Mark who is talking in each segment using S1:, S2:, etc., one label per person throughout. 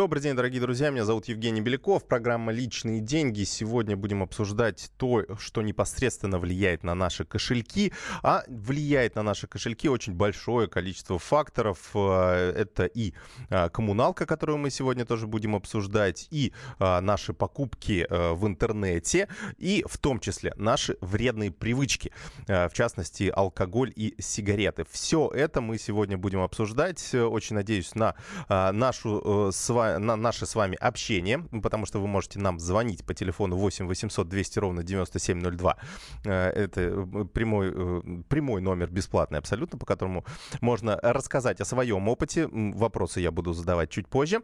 S1: Добрый день, дорогие друзья. Меня зовут Евгений Беляков. Программа «Личные деньги». Сегодня будем обсуждать то, что непосредственно влияет на наши кошельки. А влияет на наши кошельки очень большое количество факторов. Э, это и э, коммуналка, которую мы сегодня тоже будем обсуждать, и э, наши покупки в интернете, и в том числе наши вредные привычки. В частности, алкоголь и сигареты. Все это мы сегодня будем обсуждать. Очень надеюсь на нашу с вами, на наше с вами общение, потому что вы можете нам звонить по телефону 8 800 200 ровно 9702. Э, это э, прямой, э, прямой номер бесплатный абсолютно, по которому можно рассказать о своем опыте. Вопросы я буду задавать чуть позже.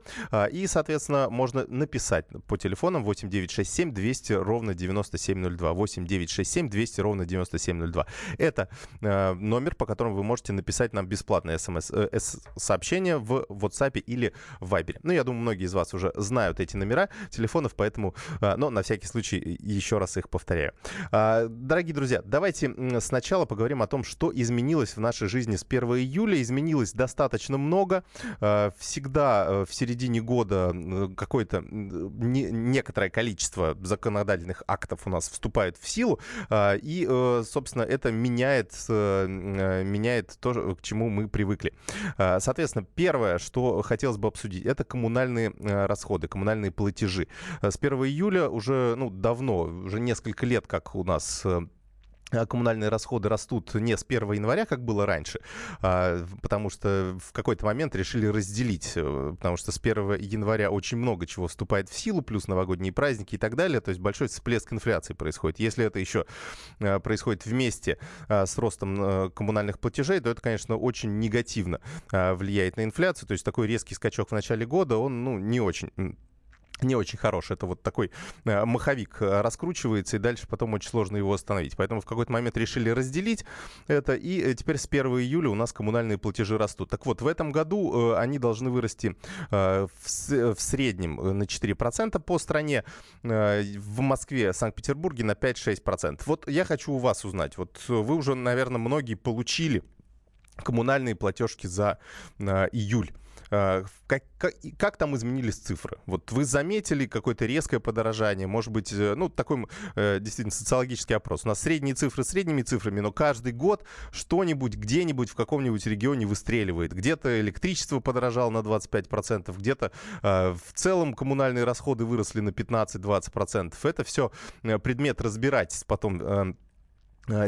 S1: И, соответственно, можно написать по телефонам 8 967 200 ровно 9702. 8 967 200 ровно 9702. Это номер, по которому вы можете написать нам бесплатное смс-сообщение в WhatsApp или Viber. Ну, я думаю, многие из вас уже знают эти номера телефонов, поэтому, а, но на всякий случай еще раз их повторяю. А, дорогие друзья, давайте сначала поговорим о том, что изменилось в нашей жизни с 1 июля. Изменилось достаточно много. А, всегда э, в середине года какое-то некоторое количество законодательных актов у нас вступает в силу, и, э, собственно, это меняет, э, меняет то, к чему мы привыкли. Соответственно, первое, что хотелось бы обсудить, это коммунальные э, расходы, коммунальные платежи. Э, с 1 июля уже ну, давно, уже несколько лет, как у нас э, коммунальные расходы растут не с 1 января, как было раньше, а, потому что в какой-то момент решили разделить, потому что с 1 января очень много чего вступает в силу, плюс новогодние праздники и так далее, то есть большой всплеск инфляции происходит. Если это еще происходит вместе с ростом коммунальных платежей, то это, конечно, очень негативно влияет на инфляцию, то есть такой резкий скачок в начале года, он ну, не очень не очень хорош. Это вот такой э, маховик э, раскручивается, и дальше потом очень сложно его остановить. Поэтому в какой-то момент решили разделить это, и э, теперь с 1 июля у нас коммунальные платежи растут. Так вот, в этом году они должны вырасти в, среднем на 4% по стране, в Москве, Санкт-Петербурге на 5-6%. Вот я хочу у вас узнать, вот вы уже, наверное, многие получили коммунальные платежки за июль. Э, как, как, как там изменились цифры? Вот вы заметили какое-то резкое подорожание, может быть, э, ну, такой э, действительно социологический опрос. У нас средние цифры средними цифрами, но каждый год что-нибудь где-нибудь в каком-нибудь регионе выстреливает. Где-то электричество подорожало на 25%, где-то э, в целом коммунальные расходы выросли на 15-20%. Это все э, предмет разбирательств потом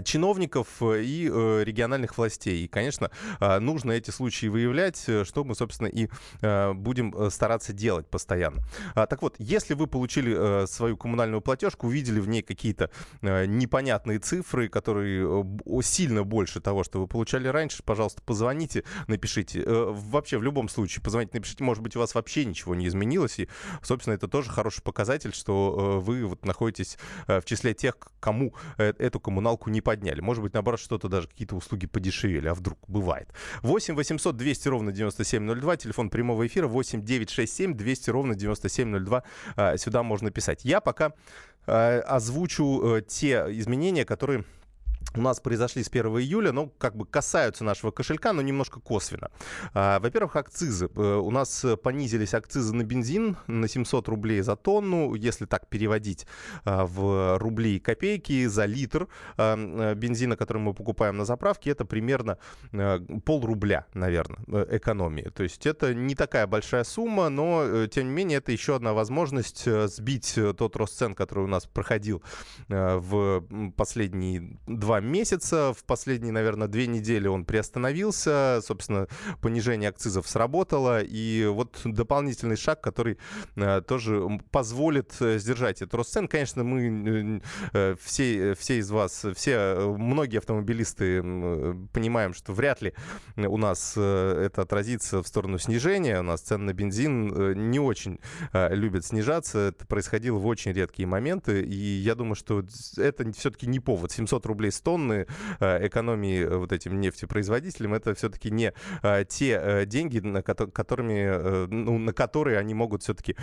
S1: чиновников э, и э, региональных властей. И, конечно, нужно эти случаи выявлять, что мы, собственно, и будем стараться делать постоянно. А, так вот, если вы получили свою коммунальную платежку, увидели в ней какие-то непонятные цифры, которые сильно больше того, что вы получали раньше, пожалуйста, позвоните, напишите. Вообще, в любом случае, позвоните, напишите. Может быть, у вас вообще ничего не изменилось. И, собственно, это тоже хороший показатель, что вы вот находитесь в числе тех, кому эту коммуналку не подняли. Может быть, наоборот, что-то даже какие-то услуги подешевели, а вдруг бывает. 8 800 200 ровно 9702, телефон прямого эфира 8 967 200 ровно 9702. А, сюда можно писать. Я пока а, озвучу э, те изменения, которые у нас произошли с 1 июля, ну, как бы касаются нашего кошелька, но немножко косвенно. А, во-первых, акцизы. Э, у нас понизились акцизы на бензин на 700 рублей за тонну, если так переводить а, в рубли и копейки за литр а, э, бензина, который мы покупаем на заправке, это примерно а, пол рубля, наверное, экономии. То есть это не такая большая сумма, но, тем не менее, это еще одна возможность сбить тот рост цен, который у нас проходил в последние два месяца. В последние, наверное, две недели он приостановился. Собственно, понижение акцизов сработало. И вот дополнительный шаг, который э, тоже позволит э, сдержать этот рост цен. Конечно, мы э, все, все из вас, все, многие автомобилисты понимаем, что вряд ли у нас это отразится в сторону снижения. У нас цены на бензин не очень любят снижаться. Это происходило в очень редкие моменты. И я думаю, что это все-таки не повод. 700 рублей 100 тонны э, экономии э, вот этим нефтепроизводителям, это все-таки не э, те деньги, на которыми, ну, на которые они могут все-таки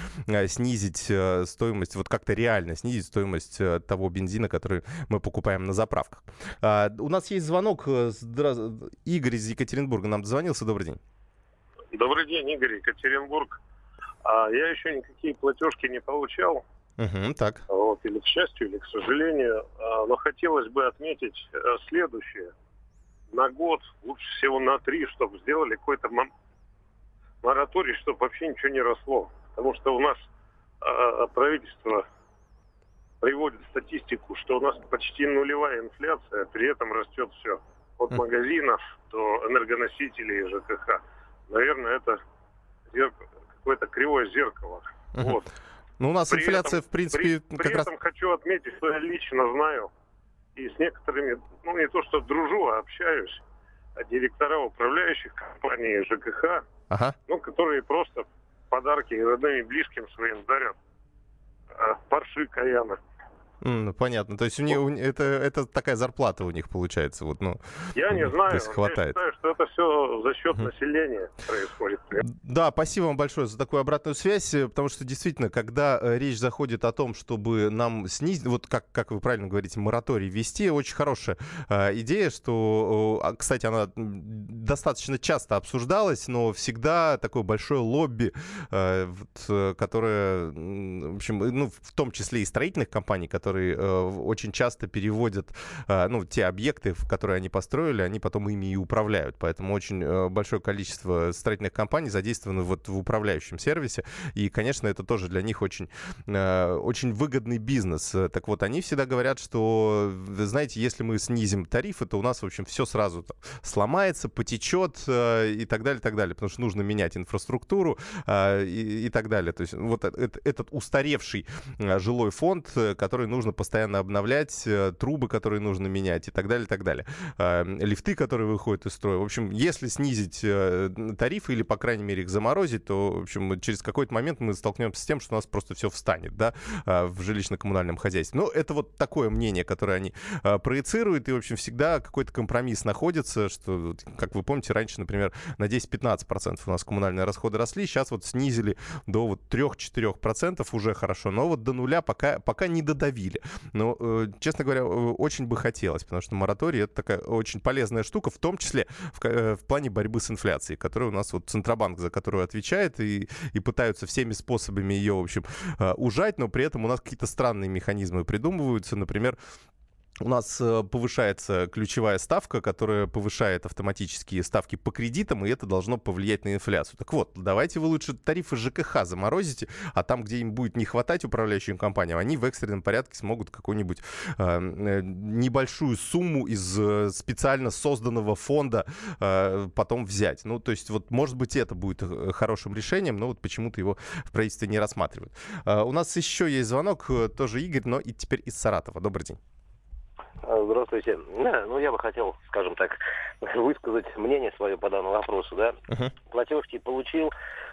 S1: снизить стоимость, вот как-то реально снизить стоимость того бензина, который мы покупаем на заправках. А, у нас есть звонок. Игорь из Екатеринбурга нам дозвонился. Добрый день.
S2: Добрый день, Игорь, Екатеринбург. А я еще никакие платежки не получал.
S1: Угу, так.
S2: Вот, или к счастью, или к сожалению. А, но хотелось бы отметить э, следующее. На год, лучше всего на три, чтобы сделали какой-то мораторий, чтобы вообще ничего не росло. Потому что у нас а, правительство приводит статистику, что у нас почти нулевая инфляция, а при этом растет все. От магазинов до энергоносителей и ЖКХ. Наверное, это какое-то кривое зеркало.
S1: Uh-huh. Вот. Ну, у нас при инфляция, этом, в принципе,
S2: при, как при раз... этом хочу отметить, что я лично знаю и с некоторыми, ну, не то что дружу, а общаюсь, а директора управляющих компаний ЖКХ, ага. ну, которые просто подарки родным и близким своим дарят. А, парши Каяна.
S1: Mm, понятно. То есть у них это, это такая зарплата у них получается. Вот, ну,
S2: я не знаю. То есть хватает. Я считаю, что это все за счет mm. населения происходит.
S1: Да, спасибо вам большое за такую обратную связь, э, потому что действительно, когда э, речь заходит о том, чтобы нам снизить, вот как, как вы правильно говорите, мораторий ввести, очень хорошая э, идея, что, э, кстати, она достаточно часто обсуждалась, но всегда такое большое лобби, э, вот, которое, в общем, ну, в том числе и строительных компаний, которые которые э, очень часто переводят, э, ну, те объекты, которые они построили, они потом ими и управляют. Поэтому очень э, большое количество строительных компаний задействовано вот в управляющем сервисе. И, конечно, это тоже для них очень, очень выгодный бизнес. Так вот, они всегда говорят, что, знаете, если мы снизим тарифы, то у нас, в общем, все сразу там, сломается, потечет и так далее, и так далее. Потому что нужно менять инфраструктуру и, и так далее. То есть вот этот, этот устаревший жилой фонд, который нужно постоянно обновлять, э, трубы, которые нужно менять и так далее, и так далее. А, лифты, которые выходят из строя. В общем, если снизить э, тарифы или, по крайней мере, их заморозить, то, в общем, через какой-то момент мы столкнемся с тем, что у нас просто все встанет, да, в жилищно-коммунальном хозяйстве. Но это вот такое мнение, которое они проецируют, и, в общем, всегда какой-то компромисс находится, что, как вы помните, раньше, например, на 10-15% у нас коммунальные расходы росли, сейчас вот снизили до вот 3-4%, уже хорошо, но вот до нуля пока, пока не додавили обсудили. Но, э, честно говоря, э, очень бы хотелось, потому что мораторий это такая очень полезная штука, в том числе в, э, в плане борьбы с инфляцией, которая у нас вот Центробанк за которую отвечает и, и пытаются всеми способами ее, в общем, ужать, но при этом у нас какие-то странные механизмы придумываются, например, у нас э, повышается ключевая ставка, которая повышает автоматические ставки по кредитам, и это должно повлиять на инфляцию. Так вот, давайте вы лучше тарифы ЖКХ заморозите, а там, где им будет не хватать управляющим компаниям, они в экстренном порядке смогут какую-нибудь э, э небольшую сумму из э, специально созданного фонда э, потом взять. Ну, то есть, вот, может быть, это будет хорошим решением, но вот почему-то его в правительстве не рассматривают. Э, у нас еще есть звонок, тоже Игорь, но и теперь из Саратова. Добрый день.
S3: А, здравствуйте. Ну, я бы хотел, скажем так, высказать мнение свое по данному вопросу, да. Uh-huh. Платежки получил,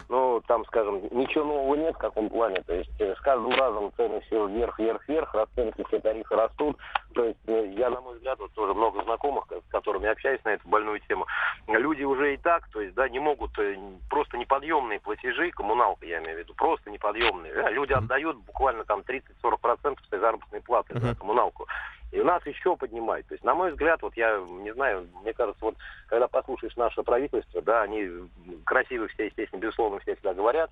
S3: но там, скажем, ничего нового нет в каком плане. То есть э, с каждым разом цены все вверх, вверх, вверх, расценки, все тарифы растут. То есть э, я, на мой взгляд, вот тоже много знакомых, с которыми общаюсь на эту больную тему. Люди уже и так, то есть, да, не могут, э, просто неподъемные платежи, коммуналка, я имею в виду, просто неподъемные. Люди отдают буквально там 30-40% своей заработной платы uh-huh. за коммуналку. И у нас еще поднимают. То есть, на мой взгляд, вот я не знаю, мне кажется, вот когда послушаешь наше правительство, да, они красиво все, естественно, безусловно, все всегда говорят,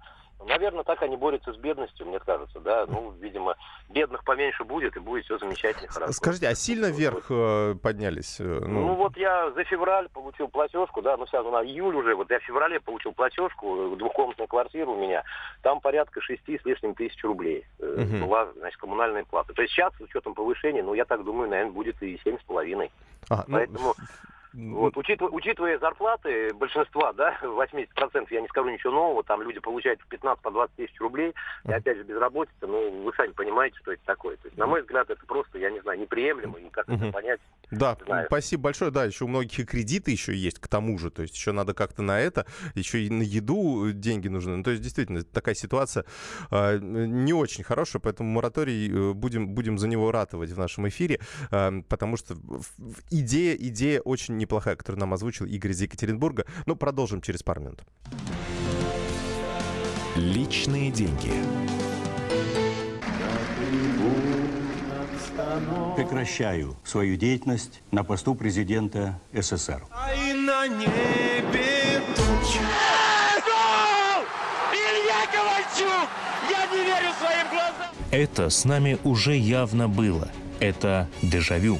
S3: Наверное, так они борются с бедностью, мне кажется, да. Ну, видимо, бедных поменьше будет, и будет все замечательно хорошо.
S1: Скажите, а сильно вверх э, поднялись? Э,
S3: ну... ну, вот я за февраль получил платежку, да, ну, сейчас у нас июль уже, вот я в феврале получил платежку, двухкомнатная квартира у меня, там порядка шести с лишним тысяч рублей угу. была, значит, коммунальная плата. То есть сейчас, с учетом повышения, ну, я так думаю, наверное, будет и семь с половиной. А, Поэтому... Ну... Вот, учитывая, учитывая зарплаты большинства, да, 80%, я не скажу ничего нового, там люди получают в 15 по 20 тысяч рублей, и опять же безработица, ну, вы сами понимаете, что это такое. То есть, на мой взгляд, это просто, я не знаю, неприемлемо, и как это понять.
S1: Да, спасибо большое. Да, еще у многих и кредиты еще есть к тому же, то есть еще надо как-то на это, еще и на еду деньги нужны. Ну, то есть, действительно, такая ситуация э, не очень хорошая, поэтому мораторий, э, будем, будем за него ратовать в нашем эфире, э, потому что идея, идея очень неплохая, которую нам озвучил Игорь из Екатеринбурга. Но продолжим через пару минут.
S4: Личные деньги. Прекращаю свою деятельность на посту президента СССР. А на небе туча. Илья Ковальчук!
S5: Я не верю своим глазам!
S6: Это с нами уже явно было. Это дежавю.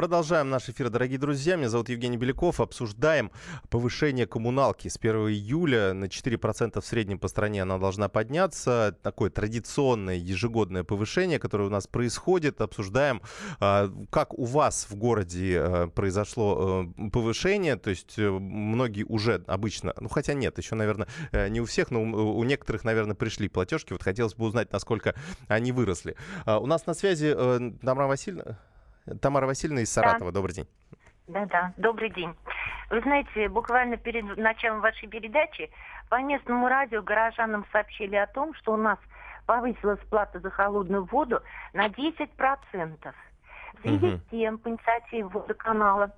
S1: Продолжаем наш эфир, дорогие друзья. Меня зовут Евгений Беляков. Обсуждаем повышение коммуналки. С 1 июля на 4% в среднем по стране она должна подняться. Такое традиционное ежегодное повышение, которое у нас происходит. Обсуждаем, а, как у вас в городе а, произошло а, повышение. То есть э, многие уже обычно, ну хотя нет, еще, наверное, э, не у всех, но у некоторых, наверное, пришли платежки. Вот хотелось бы узнать, насколько они выросли. У нас на связи э, Тамара Васильевна. Тамара Васильевна из Саратова. Да. Добрый день.
S7: Да-да, добрый день. Вы знаете, буквально перед началом вашей передачи по местному радио горожанам сообщили о том, что у нас повысилась плата за холодную воду на 10%. В связи с тем, по инициативе водоканала,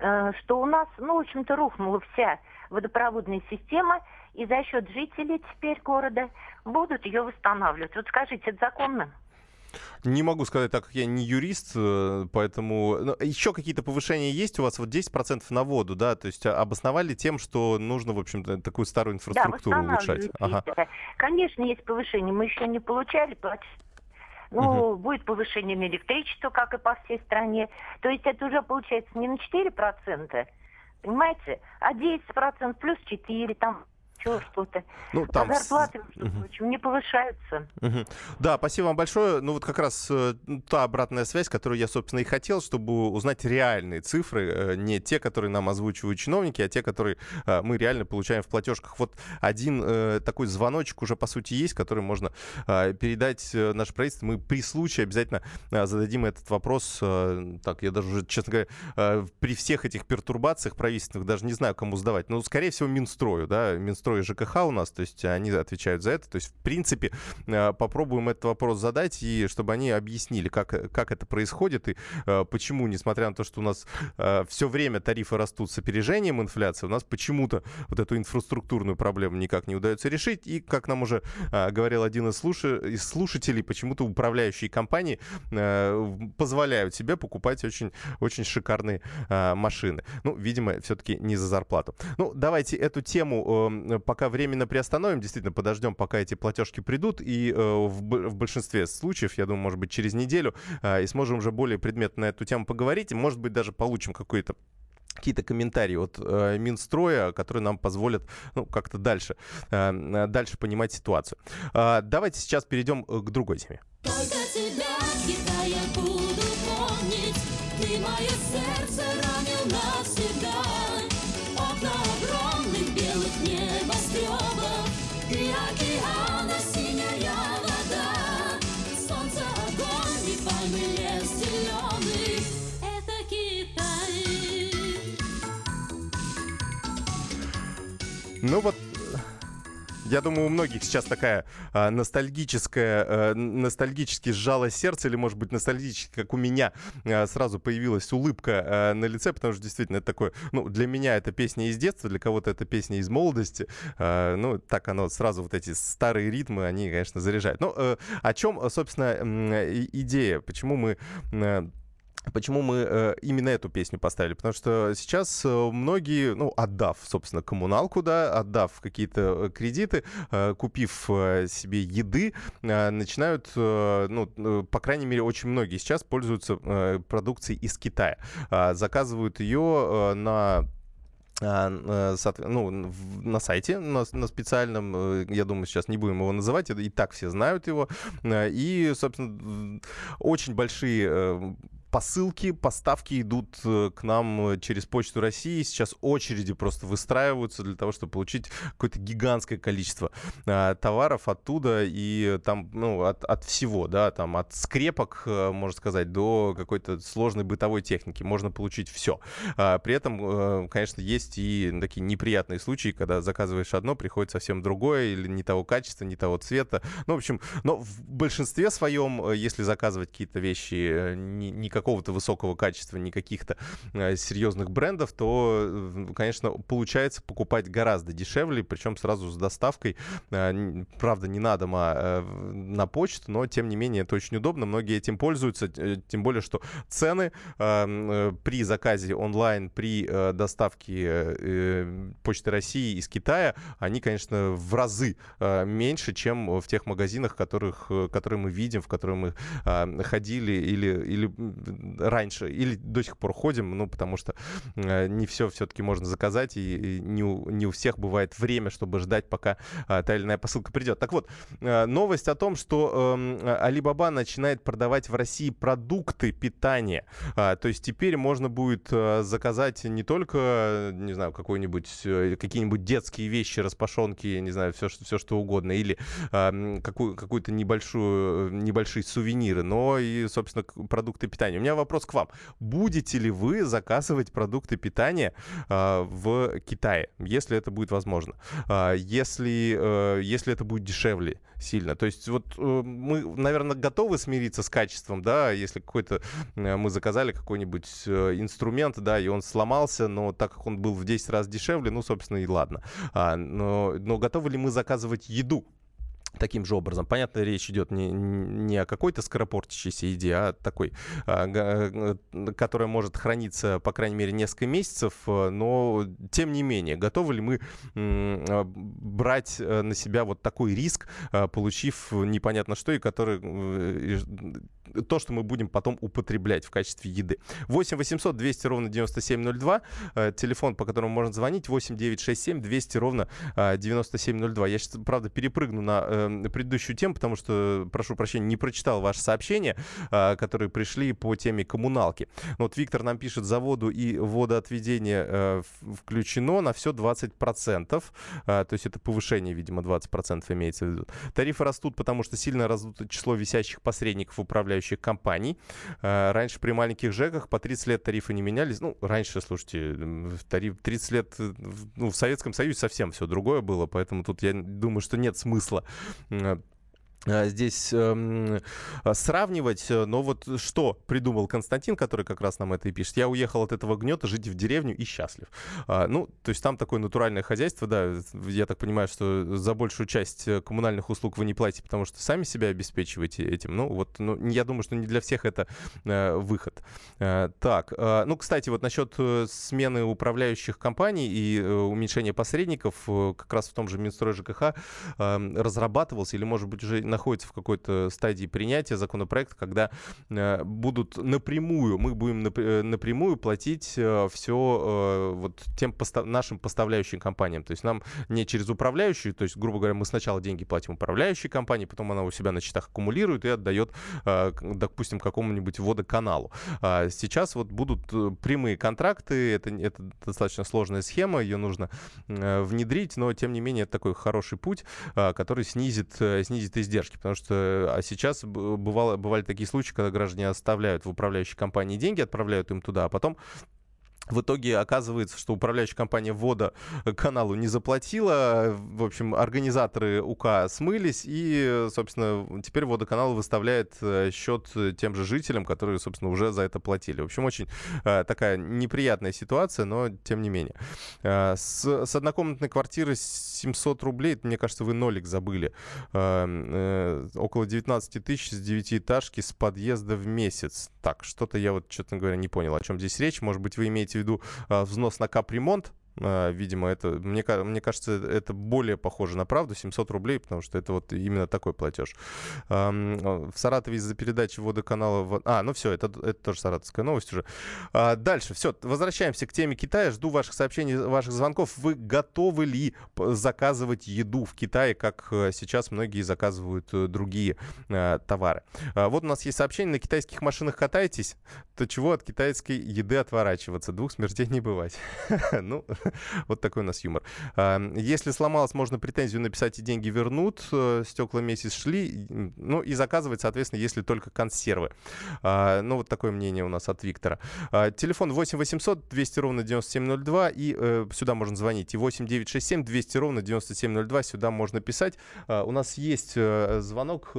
S7: э, что у нас, ну, в общем-то, рухнула вся водопроводная система, и за счет жителей теперь города будут ее восстанавливать. Вот скажите, это законно?
S1: Не могу сказать, так как я не юрист, э, поэтому... Но ну, еще какие-то повышения есть у вас? Вот 10% на воду, да? То есть обосновали тем, что нужно, в общем-то, такую старую инфраструктуру да, улучшать?
S7: Ага. Конечно, есть повышение. Мы еще не получали, ну, угу. будет повышение на электричество, как и по всей стране. То есть это уже получается не на 4%, понимаете, а 10% плюс 4, там еще что-то. Ну, там... А зарплаты, угу. прочим, не повышаются.
S1: Угу. Да, спасибо вам большое. Ну, вот как раз э, та обратная связь, которую я, собственно, и хотел, чтобы узнать реальные цифры, э, не те, которые нам озвучивают чиновники, а те, которые э, мы реально получаем в платежках. Вот один э, такой звоночек уже, по сути, есть, который можно э, передать э, наше правительство. Мы при случае обязательно э, зададим этот вопрос. Э, так, я даже уже, честно говоря, э, при всех этих пертурбациях правительственных даже не знаю, кому сдавать. Ну, скорее всего, Минстрою, да, Минстрой Минстрой и ЖКХ у нас, то есть они отвечают за это. То есть, в принципе, э, попробуем этот вопрос задать, и чтобы они объяснили, как, как это происходит, и э, почему, несмотря на то, что у нас э, все время тарифы растут с опережением инфляции, у нас почему-то вот эту инфраструктурную проблему никак не удается решить. И, как нам уже говорил один из, слуш... из слушателей, почему-то управляющие компании позволяют себе покупать очень, очень шикарные машины. Ну, видимо, все-таки не за зарплату. Ну, давайте эту тему пока временно приостановим, действительно подождем, пока эти платежки придут, и э, в, большинстве случаев, я думаю, может быть, через неделю, э, и сможем уже более предметно на эту тему поговорить, и, может быть, даже получим какой-то какие-то комментарии от э, Минстроя, которые нам позволят ну, как-то дальше, э, дальше понимать ситуацию. Э, давайте сейчас перейдем к другой теме. Только Ну вот, я думаю, у многих сейчас такая а, ностальгическая, а, ностальгически сжало сердце, или, может быть, ностальгически, как у меня, а, сразу появилась улыбка а, на лице, потому что действительно это такое, ну, для меня это песня из детства, для кого-то это песня из молодости. А, ну, так оно сразу, вот эти старые ритмы, они, конечно, заряжают. Ну, а, о чем, собственно, идея? Почему мы Почему мы э, именно эту песню поставили? Потому что сейчас э, многие, ну, отдав, собственно, коммуналку, да, отдав какие-то э, кредиты, э, купив э, себе еды, э, начинают, э, ну, э, по крайней мере, очень многие сейчас пользуются э, продукцией из Китая. Э, заказывают ее э, на э, ну, на сайте, на, на специальном, я думаю, сейчас не будем его называть, и так все знают его, и, собственно, очень большие посылки, поставки идут э, к нам э, через Почту России. Сейчас очереди просто выстраиваются для того, чтобы получить какое-то гигантское количество а, товаров оттуда. И там, ну, от, от всего, да, там от скрепок, э, можно сказать, до какой-то сложной бытовой техники. Можно получить все. А, при этом, конечно, есть и такие неприятные случаи, когда заказываешь одно, приходит совсем другое, или не того качества, не того цвета. Ну, в общем, но в большинстве своем, если заказывать какие-то вещи никак какого-то высокого качества, не каких-то серьезных брендов, то, конечно, получается покупать гораздо дешевле, причем сразу с доставкой. Правда, не на дом, а на почту, но, тем не менее, это очень удобно. Многие этим пользуются, тем более, что цены при заказе онлайн, при доставке Почты России из Китая, они, конечно, в разы меньше, чем в тех магазинах, которых, которые мы видим, в которые мы ходили или, или раньше, или до сих пор ходим, ну, потому что не все все-таки можно заказать, и, не, у, не у всех бывает время, чтобы ждать, пока та или иная посылка придет. Так вот, новость о том, что Alibaba начинает продавать в России продукты питания. То есть теперь можно будет заказать не только, не знаю, какой-нибудь, э, какие-нибудь детские вещи, распашонки, не знаю, все, все что угодно, или какую, какую-то небольшую, небольшие сувениры, но и, собственно, продукты питания. Меня вопрос к вам. Будете ли вы заказывать продукты питания э, в Китае, если это будет возможно? Э, если, э, если это будет дешевле сильно? То есть вот э, мы, наверное, готовы смириться с качеством, да, если какой-то э, мы заказали какой-нибудь э, инструмент, да, и он сломался, но так как он был в 10 раз дешевле, ну, собственно, и ладно. А, но, но готовы ли мы заказывать еду таким же образом. Понятно, речь идет не, не о какой-то скоропортящейся еде, а такой, а, э, которая может храниться, по крайней мере, несколько месяцев, э, но тем не менее, готовы ли мы а, брать э, на себя вот такой риск, получив непонятно что, и который то, что мы будем потом употреблять в качестве еды. 8 800 200 ровно 9702, телефон, по которому можно звонить, 8 967 200 ровно 9702. Я сейчас, правда, перепрыгну на э, предыдущую тему, потому что, прошу прощения, не прочитал ваши сообщения, э, которые пришли по теме коммуналки. Вот Виктор нам пишет, заводу и водоотведение э, включено на все 20%. Э, то есть это повышение, видимо, 20% имеется в виду. Тарифы растут, потому что сильно раздуто число висящих посредников управляющих компаний. Э, раньше при маленьких ЖЭКах по 30 лет тарифы не менялись. Ну, раньше, слушайте, тариф 30 лет, э, ну, в Советском Союзе совсем все другое было, поэтому тут я думаю, что нет смысла здесь э, сравнивать. Но вот что придумал Константин, который как раз нам это и пишет. Я уехал от этого гнета жить в деревню и счастлив. А, ну, то есть там такое натуральное хозяйство, да. Я так понимаю, что за большую часть э, коммунальных услуг вы не платите, потому что сами себя обеспечиваете этим. Ну, вот, ну, я думаю, что не для всех это э, выход. Э, так, э, ну, кстати, вот насчет э, смены управляющих компаний и э, уменьшения посредников, э, как раз в том же Минстрой ЖКХ э, разрабатывался или, может быть, уже находится в какой-то стадии принятия законопроекта, когда э, будут напрямую, мы будем э, напрямую платить э, все вот тем постав, нашим поставляющим компаниям. То есть нам не через управляющую, то есть, грубо говоря, мы сначала деньги платим управляющей компании, потом она у себя на счетах аккумулирует и отдает, допустим, какому-нибудь водоканалу. А сейчас вот будут прямые контракты, это, это достаточно сложная схема, ее нужно внедрить, но тем не менее это такой хороший путь, который снизит, снизит издержки издержки, потому что а сейчас бывало, бывали такие случаи, когда граждане оставляют в управляющей компании деньги, отправляют им туда, а потом в итоге оказывается, что управляющая компания ввода каналу не заплатила. В общем, организаторы УК смылись, и, собственно, теперь водоканал выставляет э, счет тем же жителям, которые, собственно, уже за это платили. В общем, очень э, такая неприятная ситуация, но тем не менее. Э, с, с однокомнатной квартиры 700 рублей, мне кажется, вы нолик забыли. Около 19 тысяч с девятиэтажки с подъезда в месяц. Так, что-то я вот, честно говоря, не понял, о чем здесь речь. Может быть, вы имеете имеете в виду а, взнос на капремонт, видимо, это, мне, мне кажется, это более похоже на правду, 700 рублей, потому что это вот именно такой платеж. В Саратове из-за передачи водоканала... А, ну все, это, это тоже саратовская новость уже. А, дальше, все, возвращаемся к теме Китая. Жду ваших сообщений, ваших звонков. Вы готовы ли заказывать еду в Китае, как э, сейчас многие заказывают э, другие э, товары? Вот у нас есть сообщение. На китайских машинах катаетесь, то чего от китайской еды отворачиваться? Двух смертей не бывать. Ну, вот такой у нас юмор. Если сломалось, можно претензию написать и деньги вернут. Э, стекла месяц шли. Ну и заказывать, соответственно, если только консервы. А, ну вот такое мнение у нас от Виктора. А, телефон 8 800 200 ровно 9702. И э, сюда можно звонить. И 8 967 200 ровно 9702. Сюда можно писать. А, у нас есть э, звонок.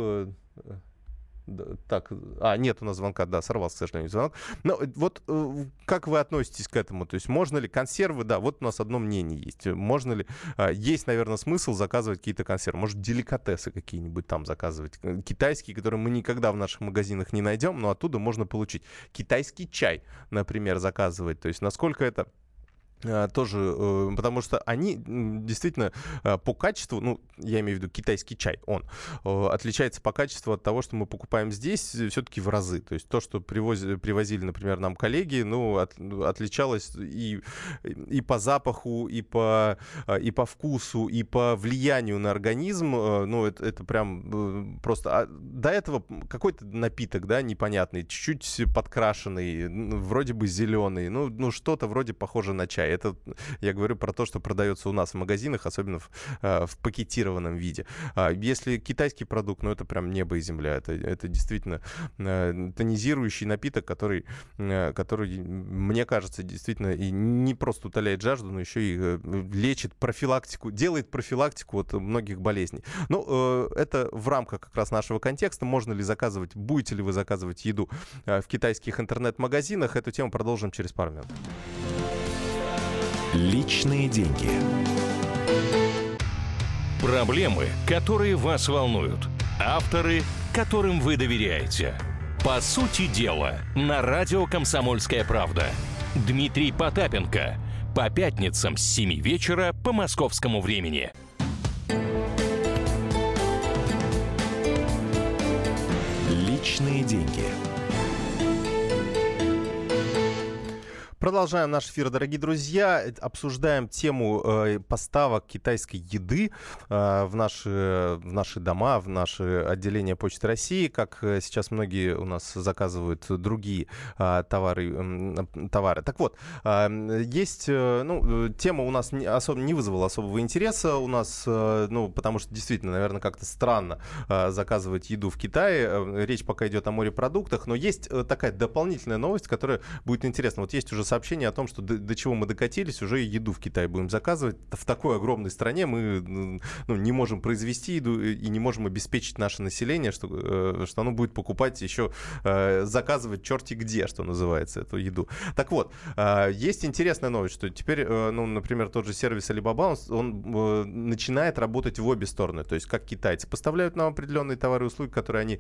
S1: Так, а, нет у нас звонка, да, сорвался, к сожалению, звонок. Но вот э, как вы относитесь к этому? То есть можно ли консервы, да, вот у нас одно мнение есть. Можно ли, а, есть, наверное, смысл заказывать какие-то консервы? Может, деликатесы какие-нибудь там заказывать? Э, китайские, которые мы никогда в наших магазинах не найдем, но оттуда можно получить. Китайский чай, например, заказывать. То есть насколько это тоже, э, потому что они действительно а, по качеству, ну, я имею в виду китайский чай, он э, отличается по качеству от того, что мы покупаем здесь, э, все-таки в разы. То есть то, что привозили, привозили, например, нам коллеги, ну, от, отличалось и, и по запаху, и по, а, и по вкусу, и по влиянию на организм. Ну, это, это прям просто... А до этого какой-то напиток, да, непонятный, чуть-чуть подкрашенный, вроде бы зеленый, ну, ну что-то вроде похоже на чай. Это я говорю про то, что продается у нас в магазинах, особенно в, э, в пакетированном виде. А если китайский продукт, ну это прям небо и земля. Это, это действительно э, тонизирующий напиток, который, э, который, мне кажется, действительно и не просто утоляет жажду, но еще и лечит профилактику, делает профилактику от многих болезней. Ну, это в рамках как раз нашего контекста. Можно ли заказывать, будете ли вы заказывать еду в китайских интернет-магазинах? Эту тему продолжим через пару минут.
S6: Личные деньги. Проблемы, которые вас волнуют. Авторы, которым вы доверяете. По сути дела, на радио «Комсомольская правда». Дмитрий Потапенко. По пятницам с 7 вечера по московскому времени. Личные деньги.
S1: Продолжаем наш эфир, дорогие друзья. Обсуждаем тему э, поставок китайской еды э, в, наши, в наши дома, в наши отделения Почты России. Как э, сейчас многие у нас заказывают другие товары, товары. Так вот, есть... Ну, тема у нас не, особо, не вызвала особого интереса у нас, ну, потому что действительно, наверное, как-то странно заказывать еду в Китае. Речь пока идет о морепродуктах, но есть такая дополнительная новость, которая будет интересна. Вот есть уже сообщение о том, что до, до чего мы докатились, уже еду в Китае будем заказывать. В такой огромной стране мы ну, не можем произвести еду и не можем обеспечить наше население, что, э, что оно будет покупать еще, э, заказывать черти где, что называется, эту еду. Так вот, э, есть интересная новость, что теперь, ну, например, тот же сервис Alibaba, он, он начинает работать в обе стороны. То есть, как китайцы поставляют нам определенные товары и услуги, которые они,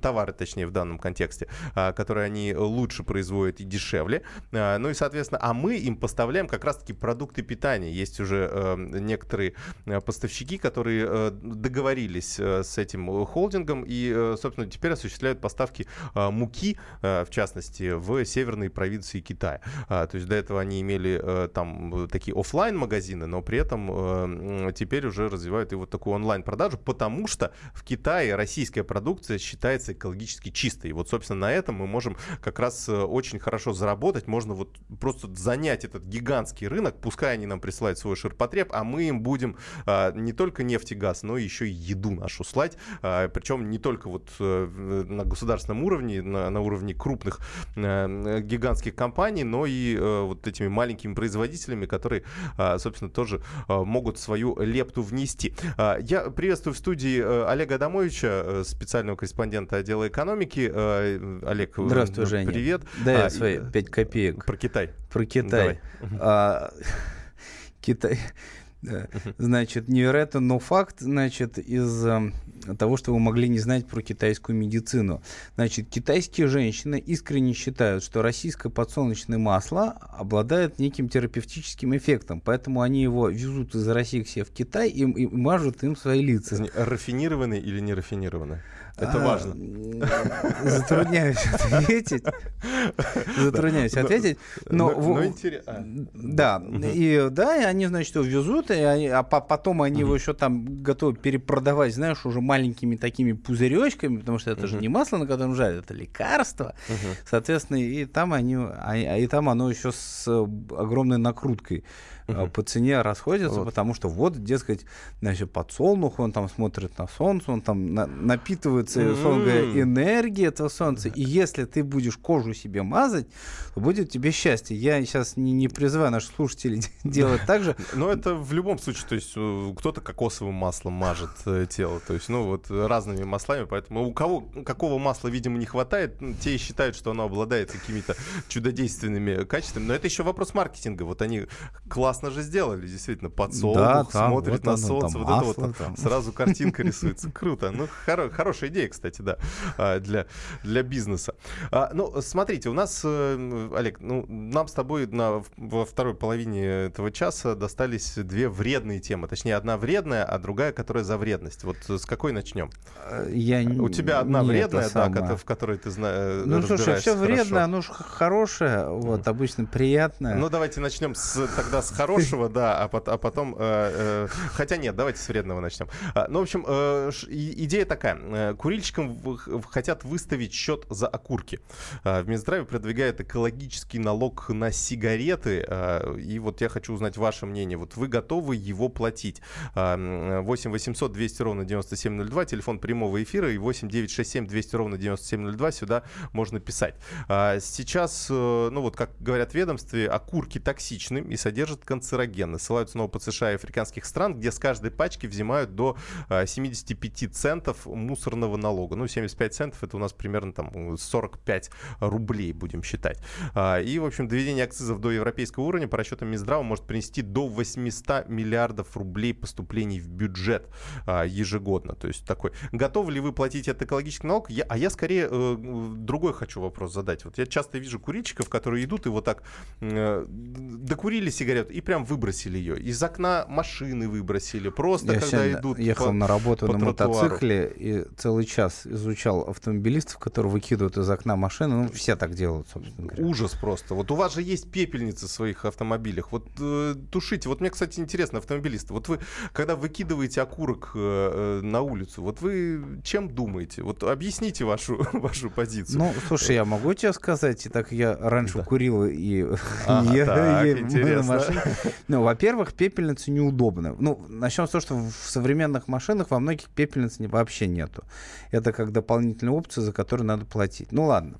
S1: товары, точнее, в данном контексте, которые они лучше производят и дешевле, Э, ну и, соответственно, а мы им поставляем как раз-таки продукты питания. Есть уже э, некоторые э, поставщики, которые договорились с этим холдингом и, собственно, теперь осуществляют поставки муки, в частности, в северные провинции Китая. То есть до этого они имели там такие офлайн магазины но при этом теперь уже развивают и вот такую онлайн-продажу, потому что в Китае российская продукция считается экологически чистой. И вот, собственно, на этом мы можем как раз очень хорошо заработать, можно вот просто занять этот гигантский рынок, пускай они нам присылают свой ширпотреб, а мы им будем а, не только нефть и газ, но еще и еду нашу слать, а, причем не только вот а, на государственном уровне, на, на уровне крупных а, гигантских компаний, но и а, вот этими маленькими производителями, которые, а, собственно, тоже а, могут свою лепту внести. А, я приветствую в студии Олега Адамовича, специального корреспондента отдела экономики. Олег,
S8: Здравствуй, Женя.
S1: Привет.
S8: Дай а, свои 5 копеек.
S1: Про Китай.
S8: Про Китай. А, Китай. Значит, невероятно, но факт, значит, из э, того, что вы могли не знать про китайскую медицину. Значит, китайские женщины искренне считают, что российское подсолнечное масло обладает неким терапевтическим эффектом, поэтому они его везут из России к себе в Китай и, и мажут им свои лица.
S1: Рафинированный или не рафинированный? Это а, важно.
S8: Затрудняюсь ответить. Затрудняюсь ответить. Но, но, интересно. А, да, и да, и они, значит, его везут, и они, а потом они его еще там готовы перепродавать, знаешь, уже маленькими такими пузыречками, потому что это же не масло, на котором жарят, это лекарство. Соответственно, и там они, и там оно еще с огромной накруткой угу. по цене расходятся, вот. потому что вот, дескать, значит, подсолнух, он там смотрит на солнце, он там на, напитывается, mm-hmm. говоря, энергией этого солнца, и если ты будешь кожу себе мазать, то будет тебе счастье. Я сейчас не, не призываю наших слушателей делать так же.
S1: Но это в любом случае, то есть э, кто-то кокосовым маслом мажет э, тело, то есть, ну, вот разными маслами, поэтому у кого какого масла, видимо, не хватает, те считают, что оно обладает какими-то чудодейственными качествами, но это еще вопрос маркетинга, вот они классно же сделали, действительно, подсолнух, да, там, смотрит вот на оно, солнце, вот масло, это вот там. сразу картинка рисуется. Круто. Ну, хоро- хорошая идея, кстати, да, а, для, для бизнеса. А, ну, смотрите, у нас, э, Олег, ну, нам с тобой на, во второй половине этого часа достались две вредные темы. Точнее, одна вредная, а другая, которая за вредность. Вот с какой начнем?
S8: Э, я У
S1: тебя одна не вредная, да, в которой ты знаешь.
S8: Ну, слушай, все вредное, оно же хорошее, вот, обычно приятное.
S1: Ну, давайте начнем с, тогда с хорошего, да, а, а потом... Э, э, хотя нет, давайте с вредного начнем. А, ну, в общем, э, идея такая. Курильщикам хотят выставить счет за окурки. А, в Минздраве продвигает экологический налог на сигареты. А, и вот я хочу узнать ваше мнение. Вот вы готовы его платить? 8 800 200 ровно 9702, телефон прямого эфира и 8 967 200 ровно 9702. Сюда можно писать. Сейчас, ну вот, как говорят в ведомстве, окурки токсичны и содержат канцерогены. Ссылаются снова по США и африканских стран, где с каждой пачки взимают до 75 а, центов мусорного налога. Ну, 75 центов это у нас примерно там 45 рублей, будем считать. А, и, в общем, доведение акцизов до европейского уровня по расчетам Минздрава может принести до 800 миллиардов рублей поступлений в бюджет а, ежегодно. То есть такой. Готовы ли вы платить этот экологический налог? Я, а я скорее э, другой хочу вопрос задать. Вот я часто вижу курильщиков, которые идут и вот так э, докурили сигарету и прям выбросили ее. Из окна машины выбросили. Просто я когда идут
S8: ехал по, на работу по на тротуару. мотоцикле и целый час изучал автомобилистов, которые выкидывают из окна машины. Ну, все так делают, собственно говоря.
S1: Ужас просто. Вот у вас же есть пепельницы в своих автомобилях. Вот э, тушите. Вот мне, кстати, интересно, автомобилисты. Вот вы, когда выкидываете окурок э, э, на улицу, вот вы чем думаете? Вот объясните вашу, вашу позицию.
S8: Ну, слушай, я могу тебе сказать, так я раньше да. курил и,
S1: а, и, так, и интересно.
S8: Ну, во-первых, пепельница неудобна. Ну, начнем с того, что в современных машинах во многих пепельниц вообще нету. Это как дополнительная опция, за которую надо платить. Ну ладно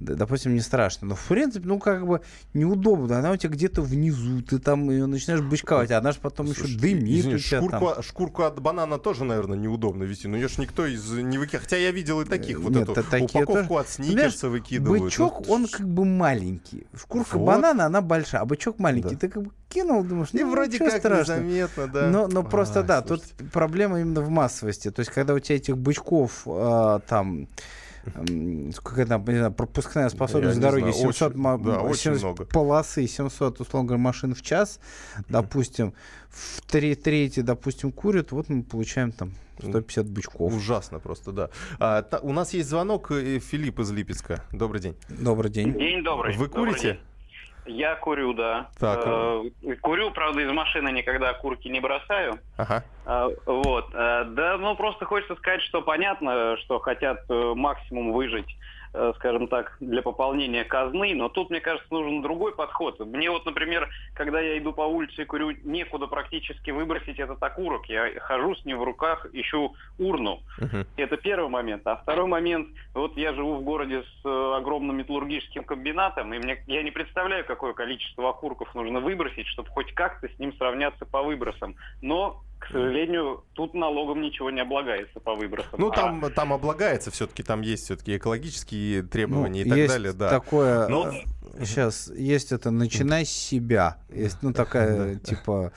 S8: допустим, не страшно. Но, в принципе, ну, как бы неудобно. Она у тебя где-то внизу, ты там ее начинаешь бычковать, а она же потом Слушай, еще дымит извини, у тебя
S1: шкурку,
S8: там.
S1: шкурку от банана тоже, наверное, неудобно вести. Но ее ж никто из не выкидывает. Хотя я видел и таких. Вот Нет, эту такие упаковку тоже... от сникерса выкидывают.
S8: Бычок, ну, он как бы маленький. Шкурка вот. банана, она большая, а бычок маленький. Да. Ты как бы кинул, думаешь, ну, и вроде как страшного.
S1: незаметно, да.
S8: Но, но просто, а, да, слушайте. тут проблема именно в массовости. То есть, когда у тебя этих бычков э, там какая там, не знаю, пропускная способность дороги 700, очень, да, очень много. полосы, 700, условно говоря, машин в час, допустим, в три трети, допустим, курят, вот мы получаем там 150 бычков.
S1: Ужасно просто, да. А, та, у нас есть звонок, э, Филипп из Липецка. Добрый день.
S8: Добрый день.
S9: День добрый.
S1: Вы курите?
S9: Добрый я курю, да.
S1: Так. Э,
S9: курю, правда, из машины никогда курки не бросаю.
S1: Ага.
S9: Э, вот. Э, да, ну просто хочется сказать, что понятно, что хотят э, максимум выжить скажем так, для пополнения казны, но тут, мне кажется, нужен другой подход. Мне вот, например, когда я иду по улице и курю, некуда практически выбросить этот окурок. Я хожу с ним в руках, ищу урну. Uh-huh. Это первый момент. А второй момент, вот я живу в городе с э, огромным металлургическим комбинатом, и мне, я не представляю, какое количество окурков нужно выбросить, чтобы хоть как-то с ним сравняться по выбросам. Но к сожалению, тут налогом ничего не облагается по выбросам.
S1: Ну, там, а... там облагается все-таки, там есть все-таки экологические требования ну, и так
S8: есть
S1: далее, да.
S8: Такое, Но... сейчас есть это «начинай с себя». Есть, ну, такая, типа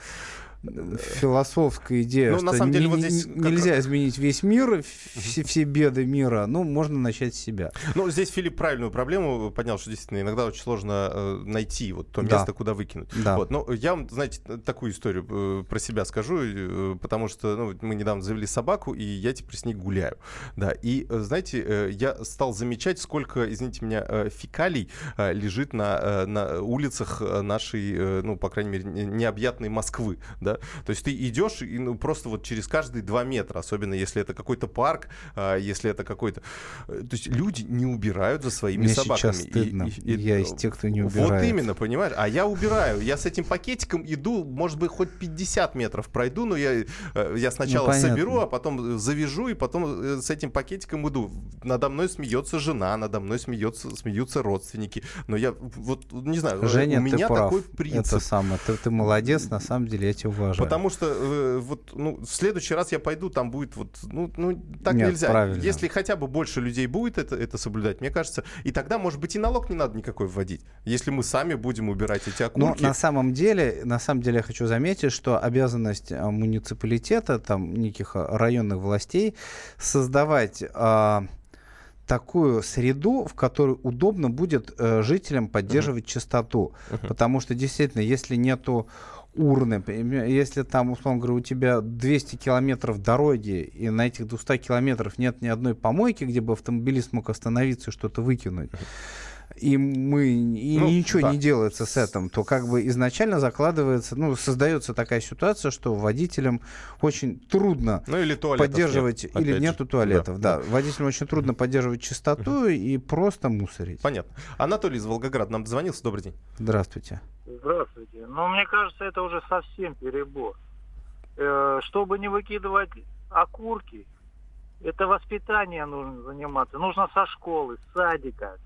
S8: философская идея, ну, что на самом деле, вот здесь нельзя как... изменить весь мир, все, все беды мира, ну, можно начать с себя.
S1: Ну, здесь Филипп правильную проблему поднял, что действительно иногда очень сложно э, найти вот то место, да. куда выкинуть.
S8: Да.
S1: Вот, но я вам, знаете, такую историю э, про себя скажу, э, потому что ну, мы недавно завели собаку, и я теперь с ней гуляю. Да, и, знаете, я стал замечать, сколько, извините меня, фекалий лежит на, на улицах нашей, ну, по крайней мере, необъятной Москвы, да, да. То есть ты идешь и ну, просто вот через каждые два метра, особенно если это какой-то парк, а, если это какой-то... Э, то есть люди не убирают за своими
S8: Мне
S1: собаками.
S8: сейчас стыдно. И, и, я из тех, кто не убирает.
S1: Вот именно, понимаешь? А я убираю. Я с этим пакетиком иду, может быть, хоть 50 метров пройду, но я, э, я сначала ну, соберу, а потом завяжу, и потом с этим пакетиком иду. Надо мной смеется жена, надо мной смеется, смеются родственники. Но я вот, не знаю,
S8: Женя,
S1: у меня
S8: прав.
S1: такой принцип.
S8: Это самое. Ты, ты молодец, на самом деле, я тебя уважаю.
S1: Потому что э, вот ну, в следующий раз я пойду, там будет вот, ну, ну так
S8: Нет,
S1: нельзя.
S8: правильно.
S1: Если хотя бы больше людей будет это, это соблюдать, мне кажется, и тогда, может быть, и налог не надо никакой вводить, если мы сами будем убирать эти окурки.
S8: Но на самом деле, на самом деле я хочу заметить, что обязанность а, муниципалитета, там, неких а, районных властей создавать а, такую среду, в которой удобно будет э, жителям поддерживать uh-huh. чистоту. Uh-huh. Потому что действительно, если нету урны, если там, условно говоря, у тебя 200 километров дороги, и на этих 200 километров нет ни одной помойки, где бы автомобилист мог остановиться и что-то выкинуть, и мы и ну, ничего да. не делается с этим, то как бы изначально закладывается, ну, создается такая ситуация, что водителям очень трудно
S1: ну, или
S8: поддерживать,
S1: нет,
S8: или нету туалетов, да, да. да. Водителям очень трудно поддерживать чистоту и просто мусорить.
S1: Понятно. Анатолий из Волгограда нам дозвонился. Добрый день.
S8: Здравствуйте.
S10: Здравствуйте. Ну, мне кажется, это уже совсем перебор. Э, чтобы не выкидывать окурки, это воспитание нужно заниматься. Нужно со школы, с садика.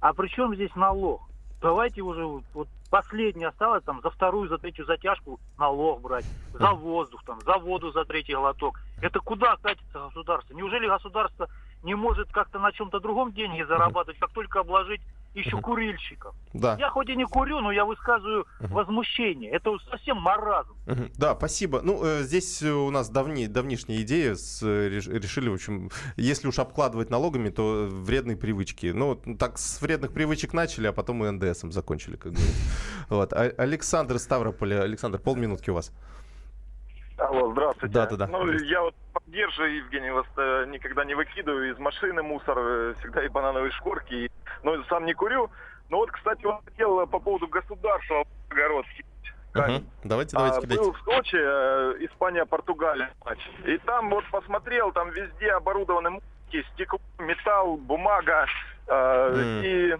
S10: А при чем здесь налог? Давайте уже вот последний осталось там за вторую, за третью затяжку налог брать, за воздух там, за воду за третий глоток. Это куда катится государство? Неужели государство не может как-то на чем-то другом деньги зарабатывать, как только обложить еще курильщиков.
S1: Да.
S10: Я хоть и не курю, но я высказываю возмущение. Это совсем маразм.
S1: Да, спасибо. Ну, э, здесь у нас давние, давнишняя идея. С, э, решили, в общем, если уж обкладывать налогами, то вредные привычки. Ну, так с вредных привычек начали, а потом и НДСом закончили, как говорится. Вот. А, Александр Ставрополя. Александр, полминутки у вас.
S11: Алло, здравствуйте.
S1: Да, да, да.
S11: Ну, я вот поддерживаю, Евгений, вас э, никогда не выкидываю из машины мусор, э, всегда и банановые шкурки. Но сам не курю. Но вот, кстати, он хотел по поводу государства огородки.
S1: Угу. Давайте, давайте,
S11: а,
S1: кидайте.
S11: Был в Сочи, э, Испания, Португалия матч. И там вот посмотрел, там везде оборудованы мусорки, стекло, металл, бумага э, mm.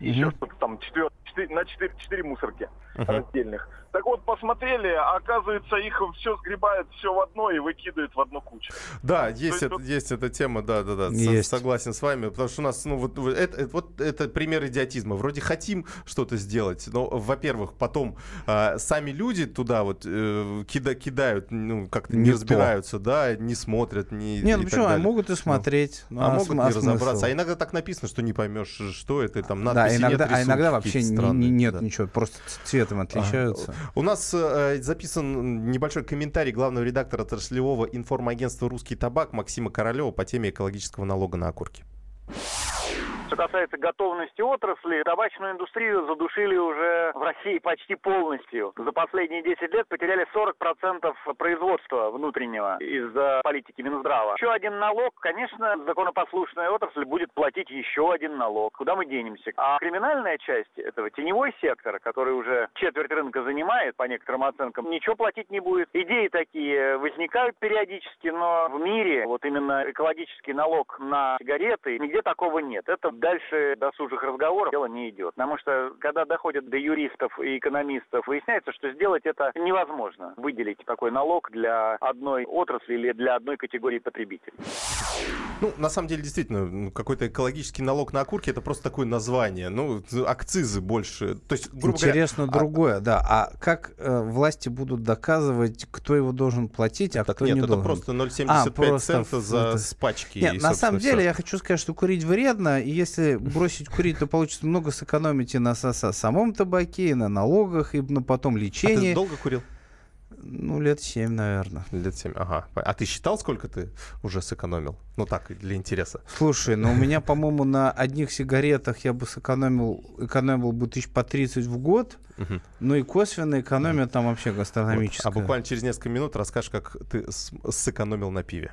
S11: и еще что-то там, четвер... четыре, на четыре, четыре мусорки uh-huh. раздельных. Так вот, посмотрели, а оказывается, их все сгребают все в одно и выкидывают в одну кучу.
S1: Да, есть, это, есть, есть эта тема, да, да, да, есть. согласен с вами, потому что у нас, ну, вот это, вот это пример идиотизма. Вроде хотим что-то сделать, но, во-первых, потом э, сами люди туда вот э, кида, кидают, ну, как-то не, не разбираются, то. да, не смотрят, не
S8: Не, ну почему, могут и смотреть.
S1: Ну, а, а могут не разобраться. А иногда так написано, что не поймешь, что это, там, надписи
S8: да, иногда,
S1: нет,
S8: А иногда вообще не, нет да. ничего, просто цветом отличаются.
S1: А, у нас э, записан небольшой комментарий главного редактора отраслевого информагентства «Русский табак» Максима Королева по теме экологического налога на окурки.
S12: Что касается готовности отрасли, табачную индустрию задушили уже в России почти полностью. За последние 10 лет потеряли 40% производства внутреннего из-за политики Минздрава. Еще один налог, конечно, законопослушная отрасль будет платить еще один налог. Куда мы денемся? А криминальная часть этого, теневой сектор, который уже четверть рынка занимает, по некоторым оценкам, ничего платить не будет. Идеи такие возникают периодически, но в мире вот именно экологический налог на сигареты, нигде такого нет. Это дальше досужих разговоров дело не идет. Потому что, когда доходит до юристов и экономистов, выясняется, что сделать это невозможно. Выделить такой налог для одной отрасли или для одной категории потребителей.
S1: Ну, на самом деле, действительно, какой-то экологический налог на окурки это просто такое название. Ну, акцизы больше. То есть,
S8: грубо Интересно говоря, другое, а... да. А как э, власти будут доказывать, кто его должен платить, а так кто
S1: нет,
S8: не
S1: это
S8: должен?
S1: просто 0,75 а, просто цента за это... пачки.
S8: Нет, на самом деле, все. я хочу сказать, что курить вредно, и если если бросить курить, то получится много сэкономить и на самом табаке, и на налогах, и на потом лечении. А
S1: ты долго курил?
S8: Ну, лет семь, наверное.
S1: Лет семь, ага. А ты считал, сколько ты уже сэкономил? Ну, так, для интереса.
S8: Слушай, ну у меня, по-моему, на одних сигаретах я бы сэкономил, экономил бы тысяч по 30 в год. Угу. Ну и косвенная экономия там вообще гастрономическая.
S1: Вот. А буквально через несколько минут расскажешь, как ты сэкономил на пиве.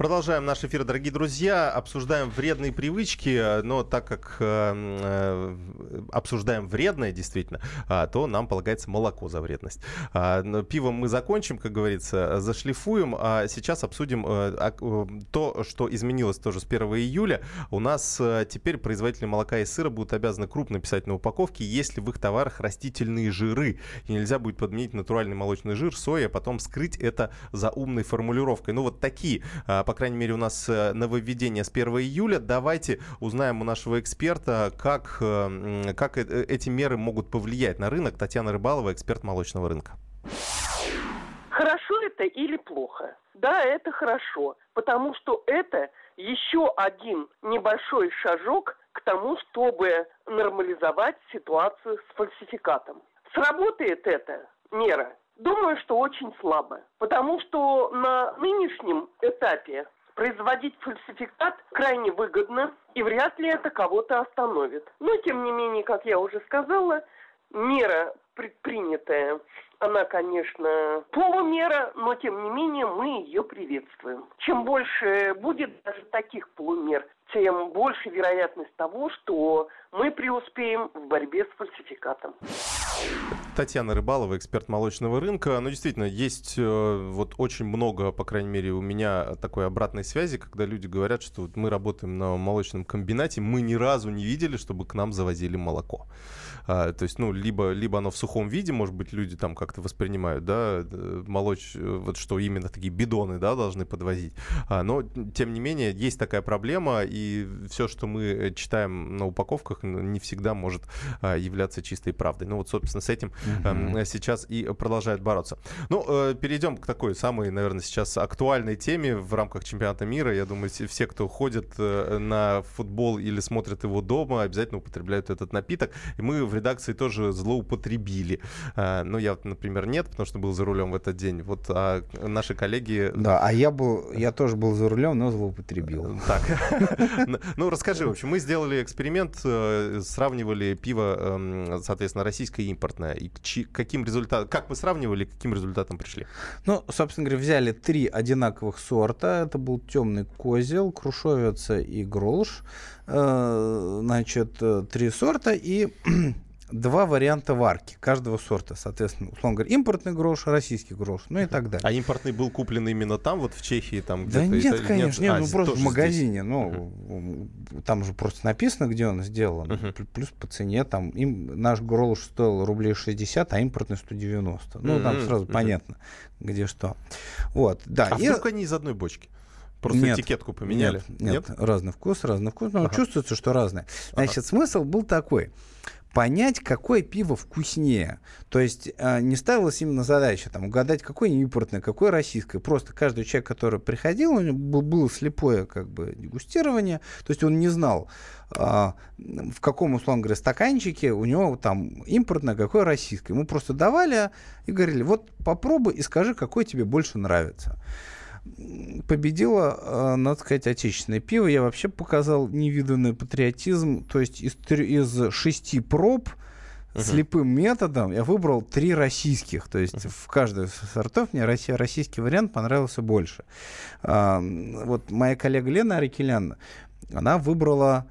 S1: Продолжаем наш эфир, дорогие друзья. Обсуждаем вредные привычки, но так как э, э, обсуждаем вредное, действительно, э, то нам полагается молоко за вредность. Э, пивом мы закончим, как говорится, зашлифуем. А сейчас обсудим э, э, то, что изменилось тоже с 1 июля. У нас теперь производители молока и сыра будут обязаны крупно писать на упаковке, если в их товарах растительные жиры. И нельзя будет подменить натуральный молочный жир, соя, а потом скрыть это за умной формулировкой. Ну вот такие по крайней мере, у нас э, нововведение с 1 июля. Давайте узнаем у нашего эксперта, как, э, как э, эти меры могут повлиять на рынок. Татьяна Рыбалова, эксперт молочного рынка.
S13: Хорошо это или плохо? Да, это хорошо, потому что это еще один небольшой шажок к тому, чтобы нормализовать ситуацию с фальсификатом. Сработает эта мера Думаю, что очень слабо, потому что на нынешнем этапе производить фальсификат крайне выгодно, и вряд ли это кого-то остановит. Но, тем не менее, как я уже сказала, мера предпринятая, она, конечно, полумера, но, тем не менее, мы ее приветствуем. Чем больше будет даже таких полумер, тем больше вероятность того, что мы преуспеем в борьбе с фальсификатом.
S1: Татьяна Рыбалова, эксперт молочного рынка. Ну, действительно, есть э, вот очень много, по крайней мере, у меня такой обратной связи, когда люди говорят, что вот мы работаем на молочном комбинате, мы ни разу не видели, чтобы к нам завозили молоко. А, то есть, ну, либо, либо оно в сухом виде, может быть, люди там как-то воспринимают, да, э, молочь, э, вот что именно такие бидоны, да, должны подвозить. А, но, тем не менее, есть такая проблема, и все, что мы читаем на упаковках, не всегда может а, являться чистой правдой. Ну, вот, собственно, с этим mm-hmm. сейчас и продолжают бороться. Ну, э, перейдем к такой самой, наверное, сейчас актуальной теме в рамках чемпионата мира. Я думаю, все, кто ходит э, на футбол или смотрит его дома, обязательно употребляют этот напиток. И мы в редакции тоже злоупотребили. Ну, я, например, нет, потому что был за рулем в этот день. Вот а наши коллеги...
S8: Да, а я был, я тоже был за рулем, но злоупотребил.
S1: Так. Ну, расскажи, в общем, мы сделали эксперимент, сравнивали пиво, эм, соответственно, российское и импортное. И каким результатом, как мы сравнивали, каким результатам пришли?
S8: Ну, собственно говоря, взяли три одинаковых сорта. Это был темный козел, крушовица и гролш. Э, значит, э, три сорта. И два варианта варки каждого сорта. Соответственно, условно говоря, импортный грош, российский грош, ну и так далее.
S1: А импортный был куплен именно там, вот в Чехии? Там
S8: да нет, это, конечно, нет, нет а, ну просто в магазине. Здесь. Ну, uh-huh. там же просто написано, где он сделан. Uh-huh. Плюс по цене там им, наш грош стоил рублей 60, а импортный 190. Ну, uh-huh. там сразу uh-huh. понятно, где что. Вот, да.
S1: А и... вдруг они из одной бочки? Просто нет, этикетку поменяли?
S8: Нет, нет, нет, разный вкус, разный вкус. Но ага. чувствуется, что разное. Значит, ага. смысл был такой понять, какое пиво вкуснее. То есть э, не ставилась именно задача там, угадать, какое импортное, какое российское. Просто каждый человек, который приходил, у него было слепое как бы, дегустирование. То есть он не знал, э, в каком, условно говоря, стаканчике у него там импортное, какое российское. Ему просто давали и говорили, вот попробуй и скажи, какое тебе больше нравится победило, э, надо сказать, отечественное пиво. Я вообще показал невиданный патриотизм. То есть из, из шести проб uh-huh. слепым методом я выбрал три российских. То есть uh-huh. в каждой из сортов мне Россия, российский вариант понравился больше. А, вот моя коллега Лена Арикелян, она выбрала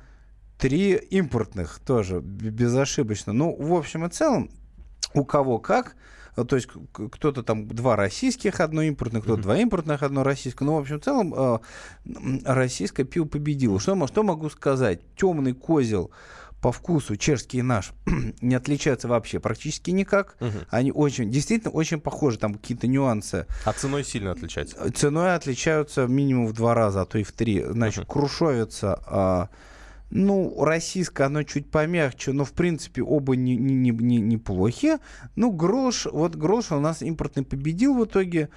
S8: три импортных тоже безошибочно. Ну, в общем и целом, у кого как – то есть кто-то там два российских, одно импортное, кто-то mm-hmm. два импортных, одно российское. Ну, в общем, в целом э, российское пиво победило. Что, что могу сказать? Темный козел по вкусу чешский и наш не отличаются вообще практически никак. Угу. Они очень, действительно очень похожи, там какие-то нюансы.
S1: А ценой сильно отличаются?
S8: Ценой отличаются минимум в два раза, а то и в три. Значит, угу. крушовица, а, Ну, российское, оно чуть помягче, но, в принципе, оба не, не, не, не, неплохие. Ну, Грош, вот Грош у нас импортный победил в итоге.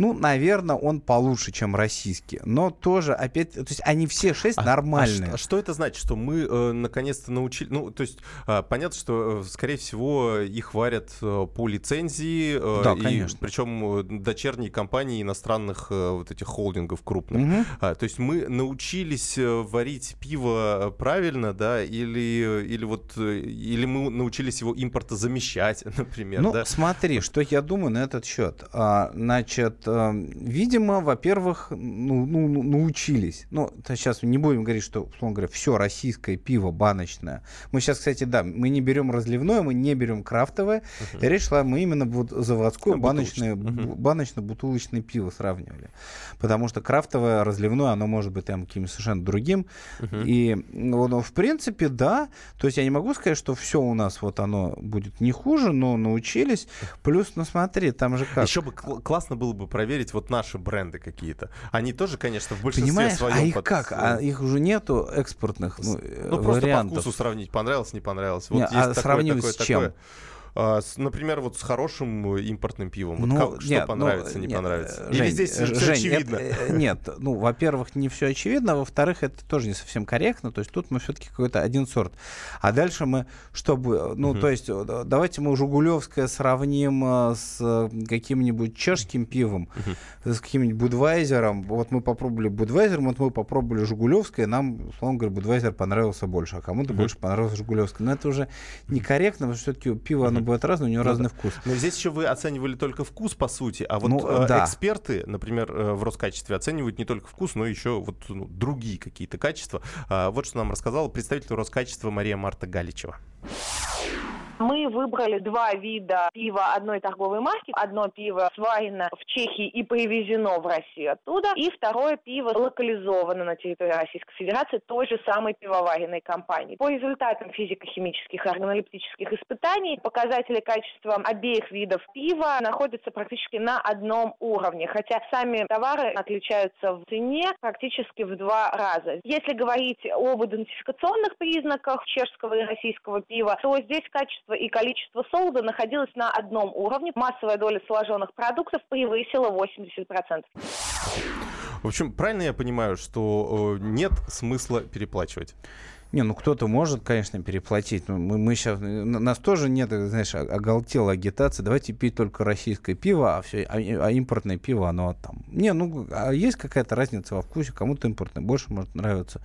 S8: Ну, наверное, он получше, чем российский. Но тоже, опять, то есть они все шесть а, нормальные.
S1: А, а что это значит? Что мы э, наконец-то научили... Ну, то есть э, понятно, что, э, скорее всего, их варят э, по лицензии. Э,
S8: да, и, конечно.
S1: Причем э, дочерние компании иностранных э, вот этих холдингов крупных. Угу. А, то есть мы научились э, варить пиво правильно, да, или, или вот... Или мы научились его импорта замещать, например,
S8: Ну,
S1: да?
S8: смотри, что я думаю на этот счет. А, значит, видимо, во-первых, ну, ну, ну, научились. Ну, сейчас не будем говорить, что, условно говоря, все российское пиво баночное. Мы сейчас, кстати, да, мы не берем разливное, мы не берем крафтовое. Uh-huh. Речь шла, мы именно вот заводское ну, баночное, uh-huh. баночно-бутылочное пиво сравнивали. Потому что крафтовое, разливное, оно может быть там каким-то совершенно другим. Uh-huh. И, ну, в принципе, да. То есть я не могу сказать, что все у нас вот оно будет не хуже, но научились. Плюс, ну смотри, там же как.
S1: Еще бы классно было бы проверить вот наши бренды какие-то. Они тоже, конечно, в большинстве
S8: Понимаешь,
S1: своем...
S8: а их
S1: под...
S8: как? А их уже нету экспортных ну,
S1: ну просто по вкусу сравнить, понравилось, не понравилось. Вот
S8: не, а сравнивать с чем?
S1: Такое. А, с, например, вот с хорошим э, импортным пивом. Вот ну, как,
S8: нет,
S1: что понравится,
S8: ну,
S1: не
S8: нет,
S1: понравится?
S8: Жень,
S1: Или здесь Жень, все очевидно?
S8: Это, нет, ну, во-первых, не все очевидно, во-вторых, это тоже не совсем корректно. То есть тут мы все-таки какой-то один сорт. А дальше мы, чтобы, ну, угу. то есть давайте мы Жигулевское сравним э, с каким-нибудь чешским пивом, угу. с каким-нибудь Будвайзером. Вот мы попробовали Будвайзер, вот мы попробовали Жигулевское, нам, условно говоря, Будвайзер понравился больше, а кому-то угу. больше понравился Жигулевское. Но это уже некорректно, потому что все-таки пиво, оно бывает разное, у него ну, разный вкус.
S1: Но здесь еще вы оценивали только вкус, по сути, а вот
S8: ну,
S1: э,
S8: да.
S1: эксперты, например, э, в Роскачестве оценивают не только вкус, но еще вот ну, другие какие-то качества. А, вот что нам рассказала представитель Роскачества Мария Марта Галичева.
S14: Мы выбрали два вида пива одной торговой марки. Одно пиво сварено в Чехии и привезено в Россию оттуда. И второе пиво локализовано на территории Российской Федерации той же самой пивоваренной компании. По результатам физико-химических и органолептических испытаний показатели качества обеих видов пива находятся практически на одном уровне. Хотя сами товары отличаются в цене практически в два раза. Если говорить об идентификационных признаках чешского и российского пива, то здесь качество количество и количество солода находилось на одном уровне. Массовая доля сложенных продуктов превысила 80%.
S1: В общем, правильно я понимаю, что нет смысла переплачивать?
S8: Не, ну кто-то может, конечно, переплатить. Но мы, мы сейчас, нас тоже нет, знаешь, оголтела агитация. Давайте пить только российское пиво, а все, а, а импортное пиво, оно там. Не, ну а есть какая-то разница во вкусе, кому-то импортное больше может нравиться.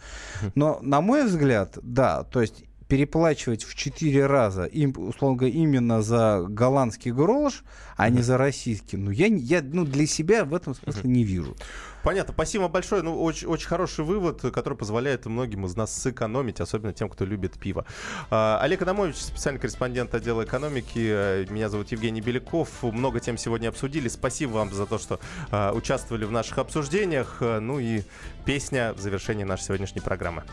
S8: Но на мой взгляд, да, то есть переплачивать в 4 раза, им, условно говоря, именно за голландский грош, а не за российский, ну, я, я ну, для себя в этом смысле не вижу.
S1: Понятно, спасибо большое. Ну, очень, очень хороший вывод, который позволяет многим из нас сэкономить, особенно тем, кто любит пиво. А, Олег Адамович, специальный корреспондент отдела экономики. Меня зовут Евгений Беляков. Много тем сегодня обсудили. Спасибо вам за то, что а, участвовали в наших обсуждениях. Ну и песня в завершении нашей сегодняшней программы.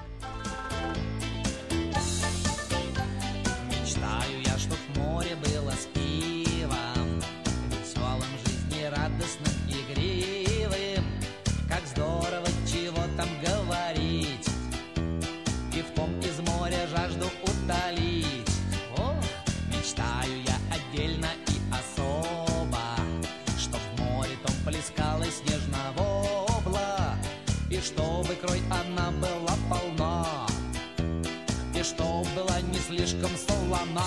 S15: слишком солона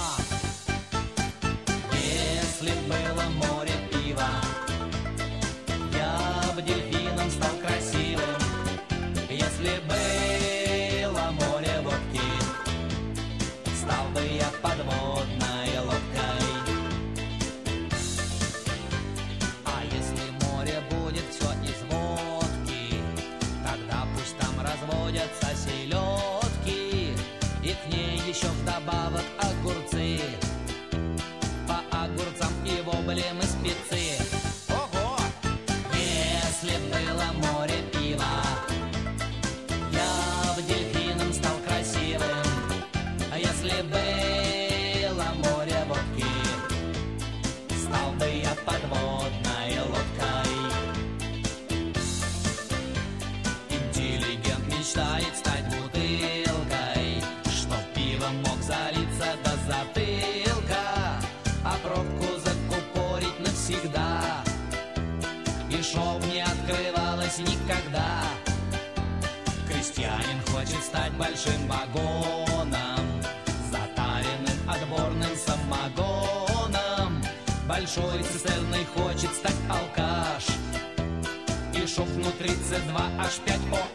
S15: стать большим вагоном, затаренным отборным самогоном. Большой цистерной хочет стать алкаш, и шов внутри С2H5OH.